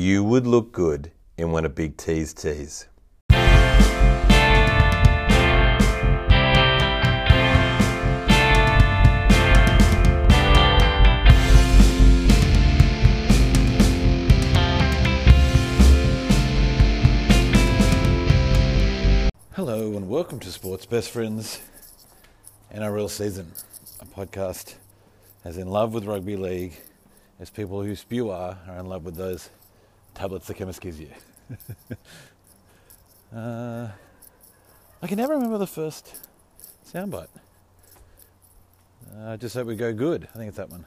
You would look good in one of Big T's tees. Hello and welcome to Sports Best Friends NRL Season, a podcast as in love with rugby league as people who spew are are in love with those tablets the chemist gives you. uh, I can never remember the first soundbite. I uh, just hope we go good. I think it's that one.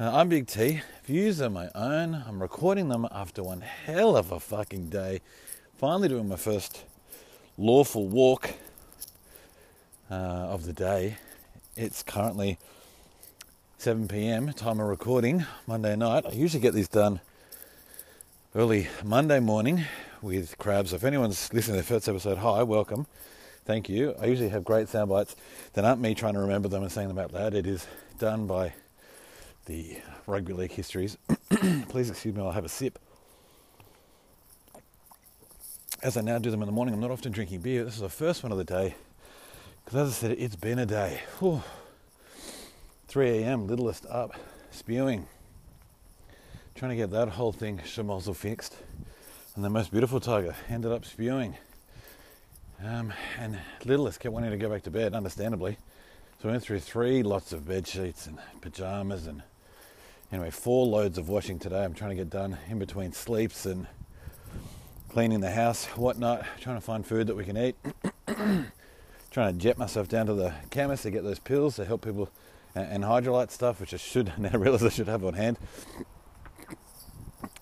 Uh, I'm Big T. Views are my own. I'm recording them after one hell of a fucking day. Finally doing my first lawful walk uh, of the day. It's currently 7 p.m. time of recording Monday night. I usually get these done early Monday morning with crabs. If anyone's listening to the first episode, hi, welcome. Thank you. I usually have great sound bites that aren't me trying to remember them and saying them out loud. It is done by the rugby league histories. Please excuse me while I have a sip as I now do them in the morning, I'm not often drinking beer. This is the first one of the day. Because as I said, it's been a day. Whew. 3 a.m., littlest up, spewing. Trying to get that whole thing schmozzle fixed. And the most beautiful tiger ended up spewing. Um, and littlest kept wanting to go back to bed, understandably. So we went through three lots of bed sheets and pajamas and anyway, four loads of washing today. I'm trying to get done in between sleeps and cleaning the house, whatnot, trying to find food that we can eat. trying to jet myself down to the chemist to get those pills to help people and, and Hydralyte stuff, which I should now realize I should have on hand.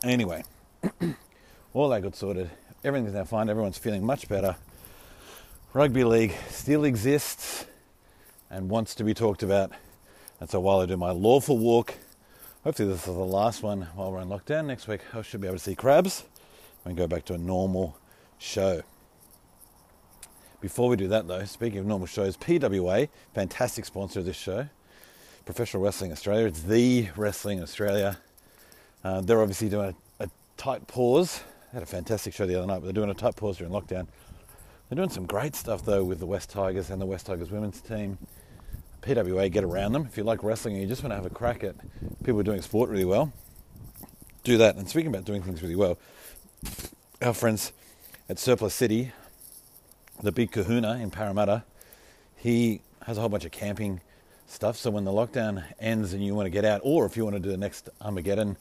Anyway, all that got sorted. Everything's now fine. Everyone's feeling much better. Rugby league still exists and wants to be talked about. And so while I do my lawful walk, hopefully this is the last one while we're in lockdown. Next week I should be able to see crabs and go back to a normal show. Before we do that, though, speaking of normal shows, PWA, fantastic sponsor of this show, Professional Wrestling Australia. It's the Wrestling Australia. Uh, they're obviously doing a, a, tight pause. Had a fantastic show the other night, but they're doing a tight pause during lockdown. They're doing some great stuff, though, with the West Tigers and the West Tigers women's team. PWA, get around them. If you like wrestling and you just want to have a crack at people doing sport really well, do that. And speaking about doing things really well, our friends at Surplus City, the big kahuna in Parramatta, he has a whole bunch of camping stuff. So when the lockdown ends and you want to get out, or if you want to do the next Armageddon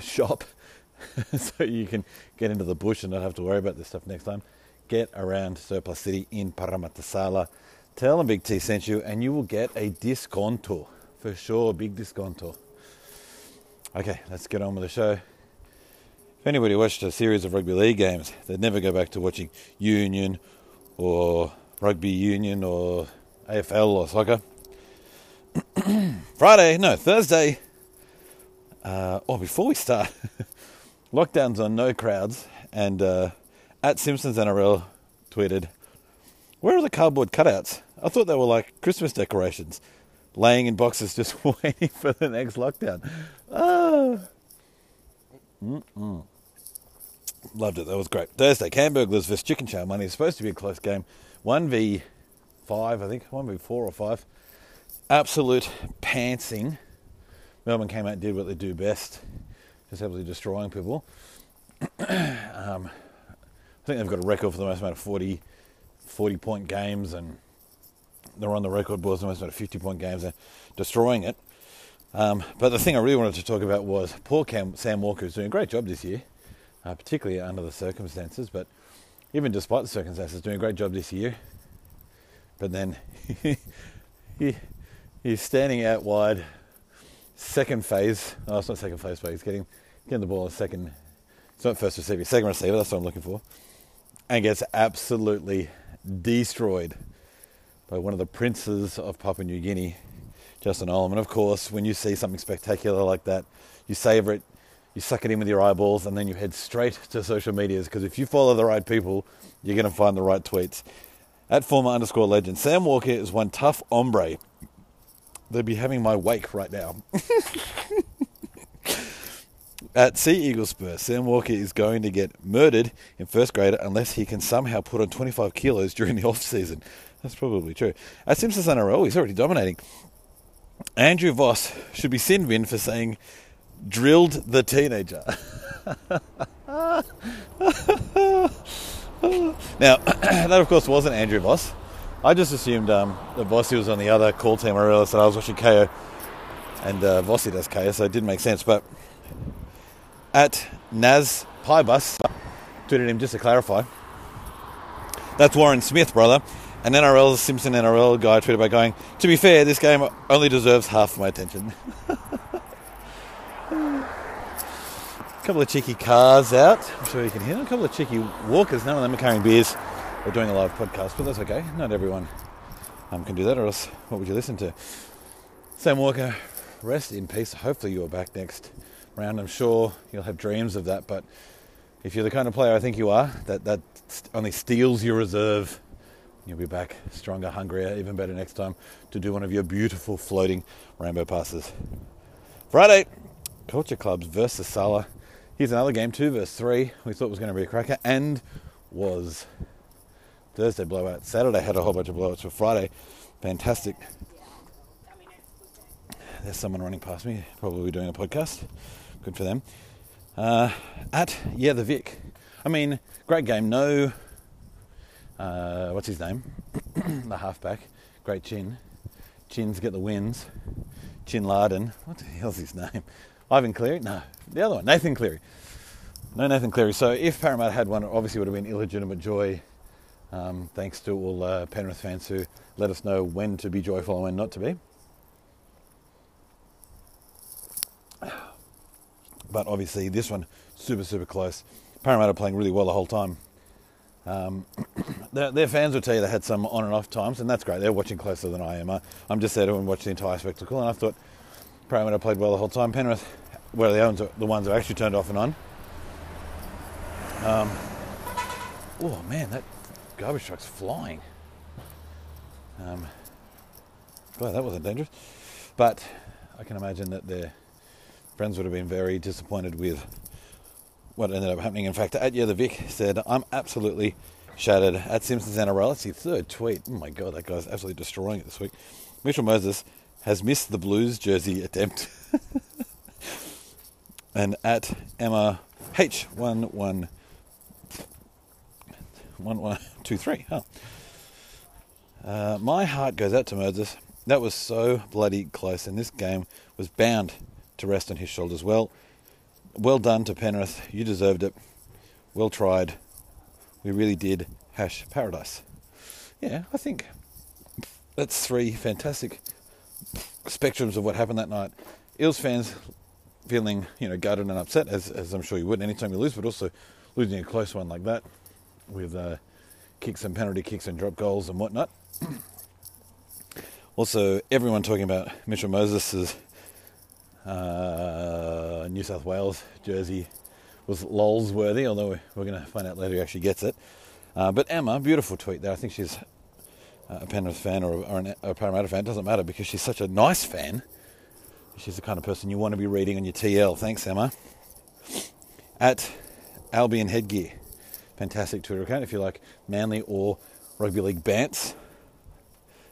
shop, so you can get into the bush and not have to worry about this stuff next time, get around Surplus City in Parramatta Sala. Tell them Big T sent you, and you will get a disconto for sure. Big disconto. Okay, let's get on with the show. If anybody watched a series of rugby league games, they'd never go back to watching Union or Rugby Union or AFL or soccer. Friday, no, Thursday. Uh, oh, before we start, lockdowns on no crowds, and uh, at Simpsons NRL tweeted, "Where are the cardboard cutouts? I thought they were like Christmas decorations, laying in boxes just waiting for the next lockdown." Ah. Mm-mm. Loved it. That was great. Thursday, Camburglers versus Chicken Chow Money. It's supposed to be a close game. 1v5, I think. 1v4 or 5. Absolute pantsing. Melbourne came out and did what they do best. Just absolutely destroying people. um, I think they've got a record for the most amount of 40, 40 point games and they're on the record books the most amount of 50 point games and destroying it. Um, but the thing I really wanted to talk about was poor Cam, Sam Walker is doing a great job this year uh, particularly under the circumstances. But even despite the circumstances, doing a great job this year. But then he, he's standing out wide, second phase. Oh, it's not second phase, but he's getting getting the ball a second. It's not first receiver, second receiver. That's what I'm looking for, and gets absolutely destroyed by one of the princes of Papua New Guinea, Justin Olam. And of course, when you see something spectacular like that, you savour it, you suck it in with your eyeballs, and then you head straight to social medias because if you follow the right people, you're going to find the right tweets. At former underscore legend, Sam Walker is one tough hombre. They'd be having my wake right now. At Sea Eagle Spurs, Sam Walker is going to get murdered in first grade unless he can somehow put on 25 kilos during the off season. That's probably true. At Simpsons NRL, he's already dominating. Andrew Voss should be sin bin for saying drilled the teenager. now, that of course wasn't Andrew Voss. I just assumed um, that Vossi was on the other call team. I realised that I was watching Kayo and uh, Vossi does Kayo, so it didn't make sense. But at Naz Piebus, tweeted him just to clarify. That's Warren Smith, brother. And NRL Simpson NRL guy tweeted by going, To be fair, this game only deserves half my attention. A couple of cheeky cars out. I'm sure you can hear them. A couple of cheeky walkers. None of them are carrying beers or doing a live podcast, but that's okay. Not everyone um, can do that, or else what would you listen to? Sam Walker, rest in peace. Hopefully you're back next round. I'm sure you'll have dreams of that, but if you're the kind of player I think you are, that, that only steals your reserve. You'll be back stronger, hungrier, even better next time to do one of your beautiful floating rainbow passes. Friday, Culture Clubs versus Sala. Here's another game, 2 versus 3. We thought was going to be a cracker, and was. Thursday blowout. Saturday had a whole bunch of blowouts for Friday. Fantastic. There's someone running past me, probably doing a podcast. Good for them. Uh, at, yeah, the Vic. I mean, great game. No, uh, what's his name? the halfback. Great chin. Chins get the wins. Chin Laden. What the hell's his name? Ivan Cleary? No, the other one, Nathan Cleary. No, Nathan Cleary. So if Parramatta had one, it obviously would have been illegitimate joy. Um, thanks to all uh, Penrith fans who let us know when to be joyful and when not to be. But obviously, this one super super close. Parramatta playing really well the whole time. Um, their, their, fans will tell you they had some on and off times, and that's great. They're watching closer than I am. I, am just there to watch the entire spectacle, and I thought Parramatta played well the whole time. Penrith were the ones, the ones who actually turned off and on. Um, oh man, that garbage truck's flying. Um, boy, that wasn't dangerous. But I can imagine that their friends would have been very disappointed with what ended up happening. In fact, at the Vic said, I'm absolutely shattered. At Simpsons NRL, it's his third tweet. Oh my god, that guy's absolutely destroying it this week. Mitchell Moses has missed the Blues jersey attempt. and at Emma H11 1123. Oh. Uh, my heart goes out to Moses. That was so bloody close, and this game was bound to rest on his shoulders. Well, well done to Penrith. You deserved it. Well tried. We really did hash paradise. Yeah, I think that's three fantastic spectrums of what happened that night. Eels fans feeling, you know, gutted and upset, as, as I'm sure you would anytime you lose, but also losing a close one like that with uh, kicks and penalty kicks and drop goals and whatnot. also, everyone talking about Mitchell Moses' uh, New South Wales jersey was lols worthy, although we're going to find out later who actually gets it. Uh, but Emma, beautiful tweet there. I think she's a Penrith fan or, or an, a Parramatta fan, doesn't matter because she's such a nice fan. She's the kind of person you want to be reading on your TL. Thanks, Emma. At Albion Headgear, fantastic Twitter account if you like Manly or Rugby League bants.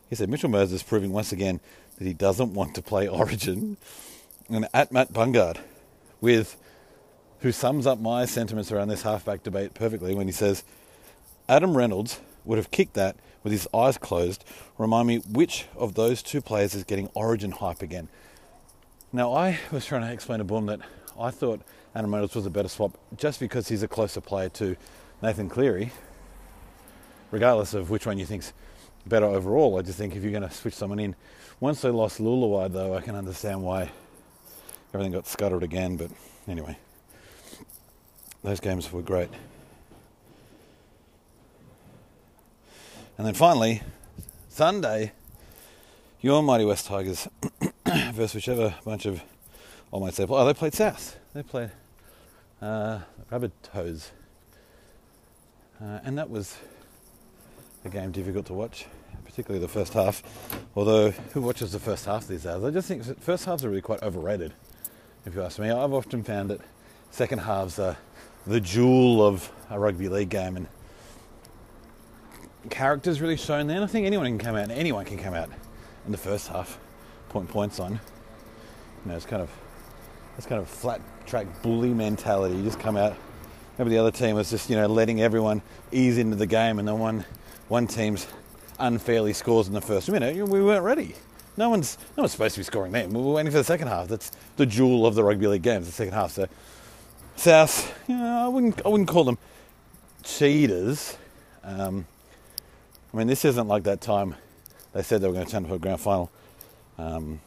He said Mitchell Moses is proving once again that he doesn't want to play Origin. And at Matt Bungard, with who sums up my sentiments around this halfback debate perfectly when he says Adam Reynolds would have kicked that with his eyes closed, remind me which of those two players is getting origin hype again. Now, I was trying to explain to Boom that I thought Adam Reynolds was a better swap just because he's a closer player to Nathan Cleary, regardless of which one you think's better overall. I just think if you're going to switch someone in, once they lost Lulawai, though, I can understand why everything got scuttled again. But anyway, those games were great. And then finally, Sunday, your Mighty West Tigers versus whichever bunch of mates they play. Oh, they played South. They played uh, Rabbitohs. Uh, and that was a game difficult to watch, particularly the first half. Although, who watches the first half these days? I just think first halves are really quite overrated, if you ask me. I've often found that second halves are the jewel of a rugby league game, and characters really shown there. And I think anyone can come out, anyone can come out in the first half, point points on. You know, it's kind of it's kind of flat track bully mentality. You just come out. Maybe the other team was just you know letting everyone ease into the game, and then one one team's unfairly scores in the first minute. We weren't ready. No one's no one's supposed to be scoring then. We were waiting for the second half. That's the jewel of the rugby league games, the second half. So South, you know, I wouldn't I wouldn't call them cheaters. Um, I mean, this isn't like that time they said they were going to turn up for a grand final. Um,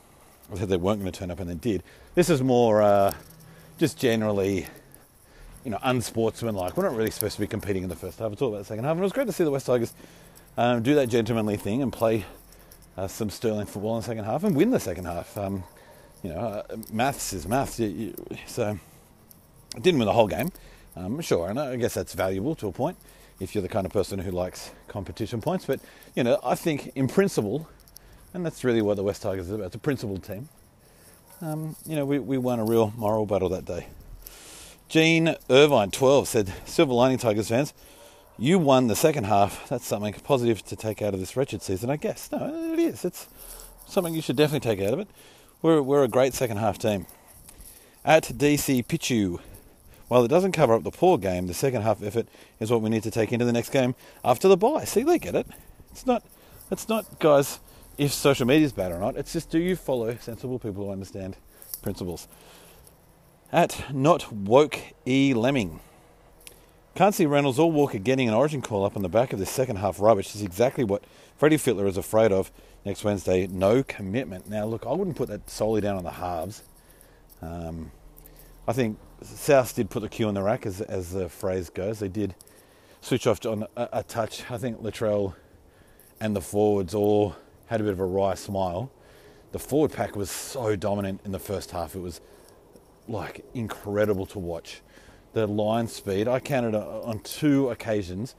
I said they weren't going to turn up, and they did. This is more uh, just generally, you know, unsportsmanlike. We're not really supposed to be competing in the first half. It's all about the second half, and it was great to see the West Tigers um, do that gentlemanly thing and play uh, some sterling football in the second half and win the second half. Um, you know, uh, maths is maths. You, you, so, didn't win the whole game, um, sure, and I guess that's valuable to a point if you're the kind of person who likes competition points. But, you know, I think in principle, and that's really what the West Tigers is about, it's a principled team. Um, you know, we, we won a real moral battle that day. Gene Irvine, 12, said, Silver Lining Tigers fans, you won the second half. That's something positive to take out of this wretched season, I guess. No, it is. It's something you should definitely take out of it. We're, we're a great second half team. At DC Pichu, while it doesn't cover up the poor game, the second half effort is what we need to take into the next game after the bye. See, they get it. It's not, it's not, guys, if social media is bad or not. It's just do you follow sensible people who understand principles. At not woke E Lemming. Can't see Reynolds or Walker getting an origin call up on the back of this second half rubbish. Is exactly what Freddie Fittler is afraid of next Wednesday. No commitment. Now, look, I wouldn't put that solely down on the halves. Um, I think South did put the cue on the rack, as, as the phrase goes. They did switch off on a, a touch. I think Latrell and the forwards all had a bit of a wry smile. The forward pack was so dominant in the first half. It was like incredible to watch. The line speed, I counted on two occasions,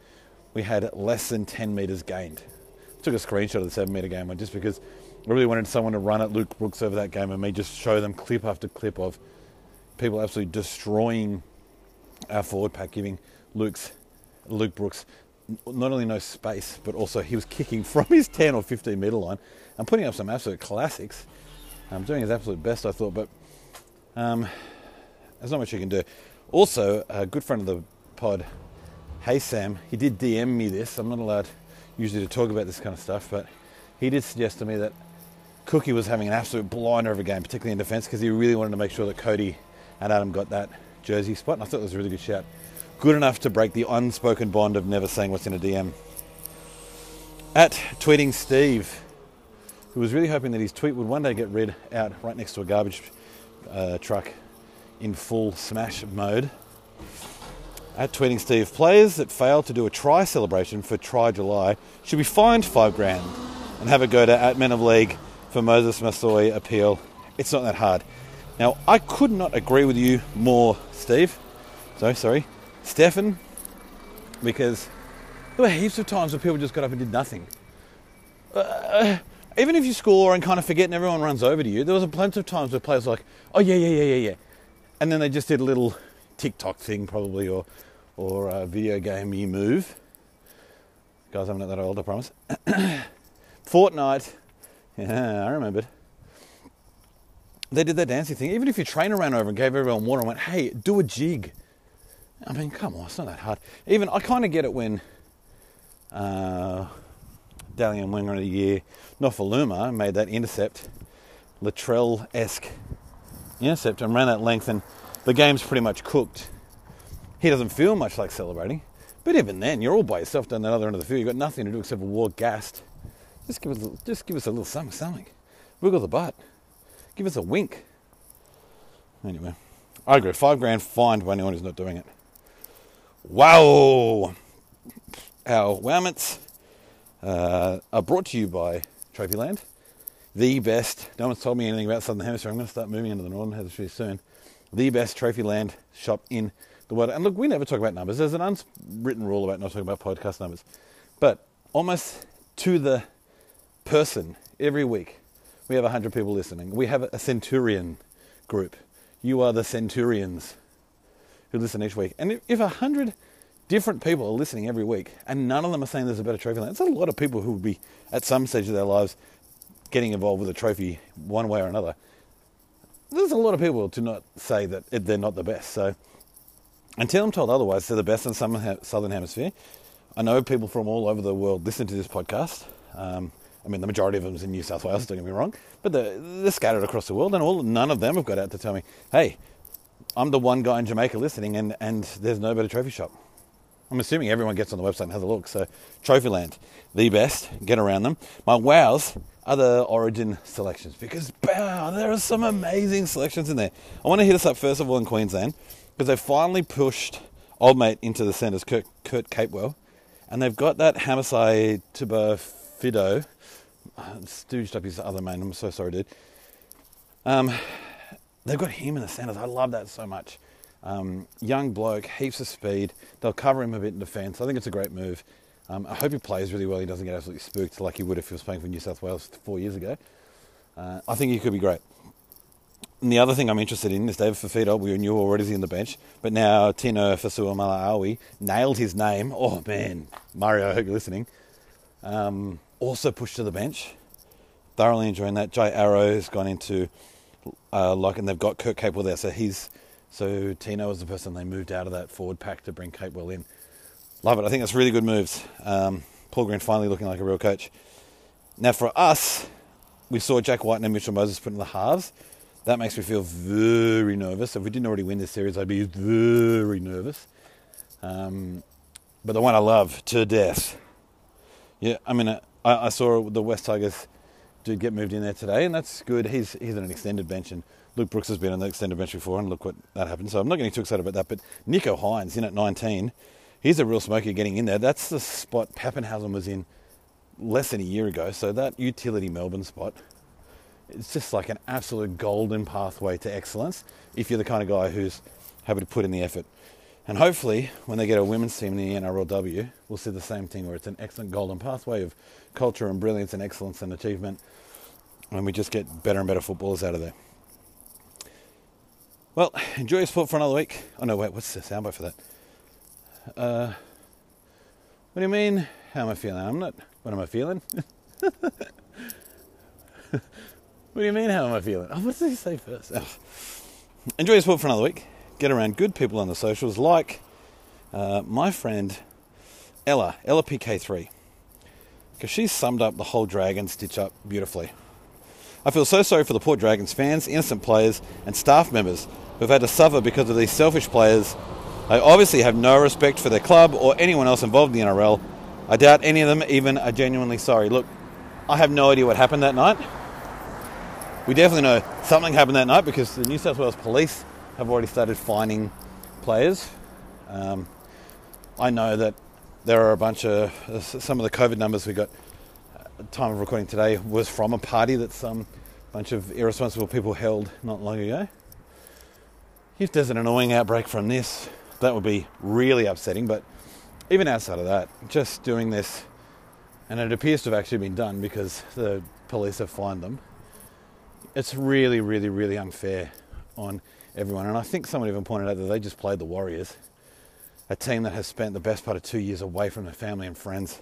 we had less than 10 metres gained. Took a screenshot of the seven metre game one just because I really wanted someone to run at Luke Brooks over that game and me just show them clip after clip of people absolutely destroying our forward pack, giving Luke's Luke Brooks not only no space, but also he was kicking from his 10 or 15 metre line and putting up some absolute classics. Um, doing his absolute best, I thought, but um, there's not much you can do. Also, a good friend of the pod, Hey Sam, he did DM me this. I'm not allowed usually to talk about this kind of stuff, but he did suggest to me that Cookie was having an absolute blinder of a game, particularly in defence, because he really wanted to make sure that Cody and Adam got that jersey spot, and I thought it was a really good shout. Good enough to break the unspoken bond of never saying what's in a DM. At tweeting Steve, who was really hoping that his tweet would one day get read out right next to a garbage uh, truck in full smash mode. At tweeting Steve, players that fail to do a try celebration for Try July should be fined five grand and have a go to at Men of League for Moses Masoe appeal. It's not that hard. Now, I could not agree with you more, Steve. So, sorry, Stefan, because there were heaps of times where people just got up and did nothing. Uh, even if you score and kind of forget and everyone runs over to you, there was a plenty of times where players were like, oh, yeah, yeah, yeah, yeah, yeah. And then they just did a little TikTok thing, probably, or, or a video game you move. Guys, I'm not that old, I promise. Fortnite. Yeah, I remembered they did that dancing thing. Even if your trainer ran over and gave everyone water and went, hey, do a jig. I mean, come on, it's not that hard. Even, I kind of get it when uh, Dally M Winger of the Year, Nofoaluma, made that intercept, Latrell esque intercept, and ran that length, and the game's pretty much cooked. He doesn't feel much like celebrating. But even then, you're all by yourself down that other end of the field. You've got nothing to do except walk gassed. Just give us, just give us a little something, something. Wiggle the butt. Give us a wink. Anyway, I agree. Five grand fined by anyone who's not doing it. Wow! Our Wowmits uh, are brought to you by Trophyland, the best. No one's told me anything about Southern Hemisphere. I'm going to start moving into the Northern Hemisphere soon. The best trophy land shop in the world. And look, we never talk about numbers. There's an unwritten rule about not talking about podcast numbers. But almost to the person every week, we have 100 people listening. We have a centurion group. You are the centurions. who listen each week. And if, if 100 different people are listening every week and none of them are saying there's a better trophy it's a lot of people who would be at some stage of their lives getting involved with a trophy one way or another. There's a lot of people to not say that they're not the best. So until I'm told otherwise, they're the best in the Southern Hemisphere. I know people from all over the world listen to this podcast. Um, I mean, the majority of them is in New South Wales, don't get me wrong, but they're, they're scattered across the world, and all none of them have got out to tell me, hey, I'm the one guy in Jamaica listening, and, and there's no better trophy shop. I'm assuming everyone gets on the website and has a look. So, Trophyland, the best. Get around them. My wows are the Origin selections because, wow, there are some amazing selections in there. I want to hit us up first of all in Queensland because they finally pushed old mate into the centres, Kurt, Kurt Capewell, and they've got that Hamiso Tabuai-Fidow stooged up his other man. I'm so sorry, dude. Um, they've got him in the centres. I love that so much. Um, young bloke, heaps of speed. They'll cover him a bit in defence. I think it's a great move. Um, I hope he plays really well. He doesn't get absolutely spooked like he would if he was playing for New South Wales four years ago. Uh, I think he could be great. And the other thing I'm interested in is David Fifita. We knew already in the bench, but now Tino Fa'asuamaleaui nailed his name. Oh man, Mario, I hope you're listening. Um, also pushed to the bench. Thoroughly enjoying that. Jay Arrow has gone into uh, like, and they've got Kurt Capel there, so he's so Tino was the person they moved out of that forward pack to bring Capewell in. Love it. I think that's really good moves. Um, Paul Green finally looking like a real coach. Now for us, we saw Jack White and Mitchell Moses put in the halves. That makes me feel very nervous. If we didn't already win this series, I'd be very nervous. Um, but the one I love to death. Yeah, I mean, I, I saw the West Tigers dude get moved in there today, and that's good. He's he's on an extended bench, and Luke Brooks has been on the extended bench before, and look what that happened. So I'm not getting too excited about that. But Nicho Hynes in at 19, he's a real smoker getting in there. That's the spot Papenhuyzen was in less than a year ago. So that utility Melbourne spot, it's just like an absolute golden pathway to excellence if you're the kind of guy who's happy to put in the effort. And hopefully, when they get a women's team in the NRLW, we'll see the same thing where it's an excellent golden pathway of culture and brilliance and excellence and achievement. And we just get better and better footballers out of there. Well, enjoy your sport for another week. Oh no, wait, what's the soundbite for that? Uh, what do you mean? How am I feeling? I'm not. What am I feeling? what do you mean? How am I feeling? Oh, what did he say first? Oh. Enjoy your sport for another week get around good people on the socials, like uh, my friend Ella, Ella PK3, because she summed up the whole Dragon stitch up beautifully. I feel so sorry for the poor Dragons fans, innocent players, and staff members who've had to suffer because of these selfish players. They obviously have no respect for their club or anyone else involved in the NRL. I doubt any of them even are genuinely sorry. Look, I have no idea what happened that night. We definitely know something happened that night because the New South Wales Police have already started fining players. Um, I know that there are a bunch of some of the COVID numbers we got. Uh, time of recording today was from a party that some bunch of irresponsible people held not long ago. If there's an annoying outbreak from this, that would be really upsetting. But even outside of that, just doing this, and it appears to have actually been done because the police have fined them. It's really, really, really unfair on everyone. And I think someone even pointed out that they just played the Warriors, a team that has spent the best part of two years away from their family and friends,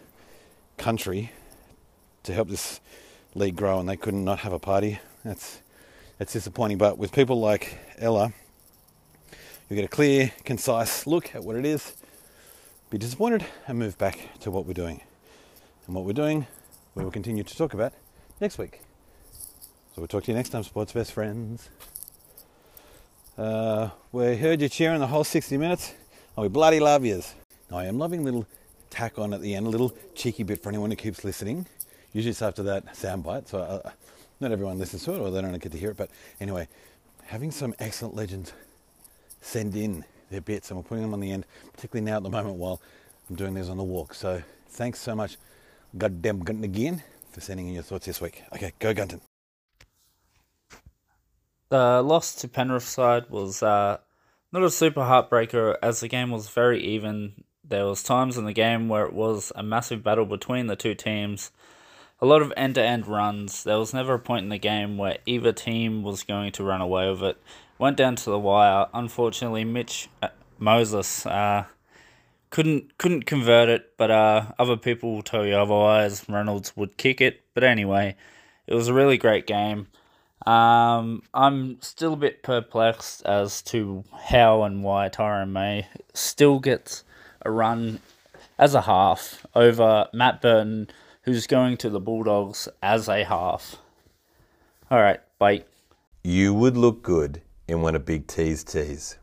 country, to help this league grow, and they couldn't not have a party. That's that's disappointing. But with people like Ella, you get a clear, concise look at what it is, be disappointed, and move back to what we're doing. And what we're doing, we will continue to talk about next week. So we'll talk to you next time, sports best friends. Uh, we heard you cheering the whole 60 minutes, and we bloody love yous. Now, I am loving little tack on at the end, a little cheeky bit for anyone who keeps listening. Usually it's after that soundbite, so uh, not everyone listens to it or they don't get to hear it. But anyway, having some excellent legends send in their bits, and we're putting them on the end, particularly now at the moment while I'm doing this on the walk. So thanks so much, goddamn Gunton again, for sending in your thoughts this week. Okay, go Gunton. The loss to Penrith side was uh, not a super heartbreaker as the game was very even. There was times in the game where it was a massive battle between the two teams. A lot of end-to-end runs. There was never a point in the game where either team was going to run away with it. Went down to the wire. Unfortunately, Mitch uh, Moses. Uh, couldn't couldn't convert it, but uh, other people will tell you otherwise. Reynolds would kick it, but anyway, it was a really great game. Um, I'm still a bit perplexed as to how and why Tyrone May still gets a run as a half over Matt Burton, who's going to the Bulldogs as a half. All right, bye. You would look good in one of Big T's tees.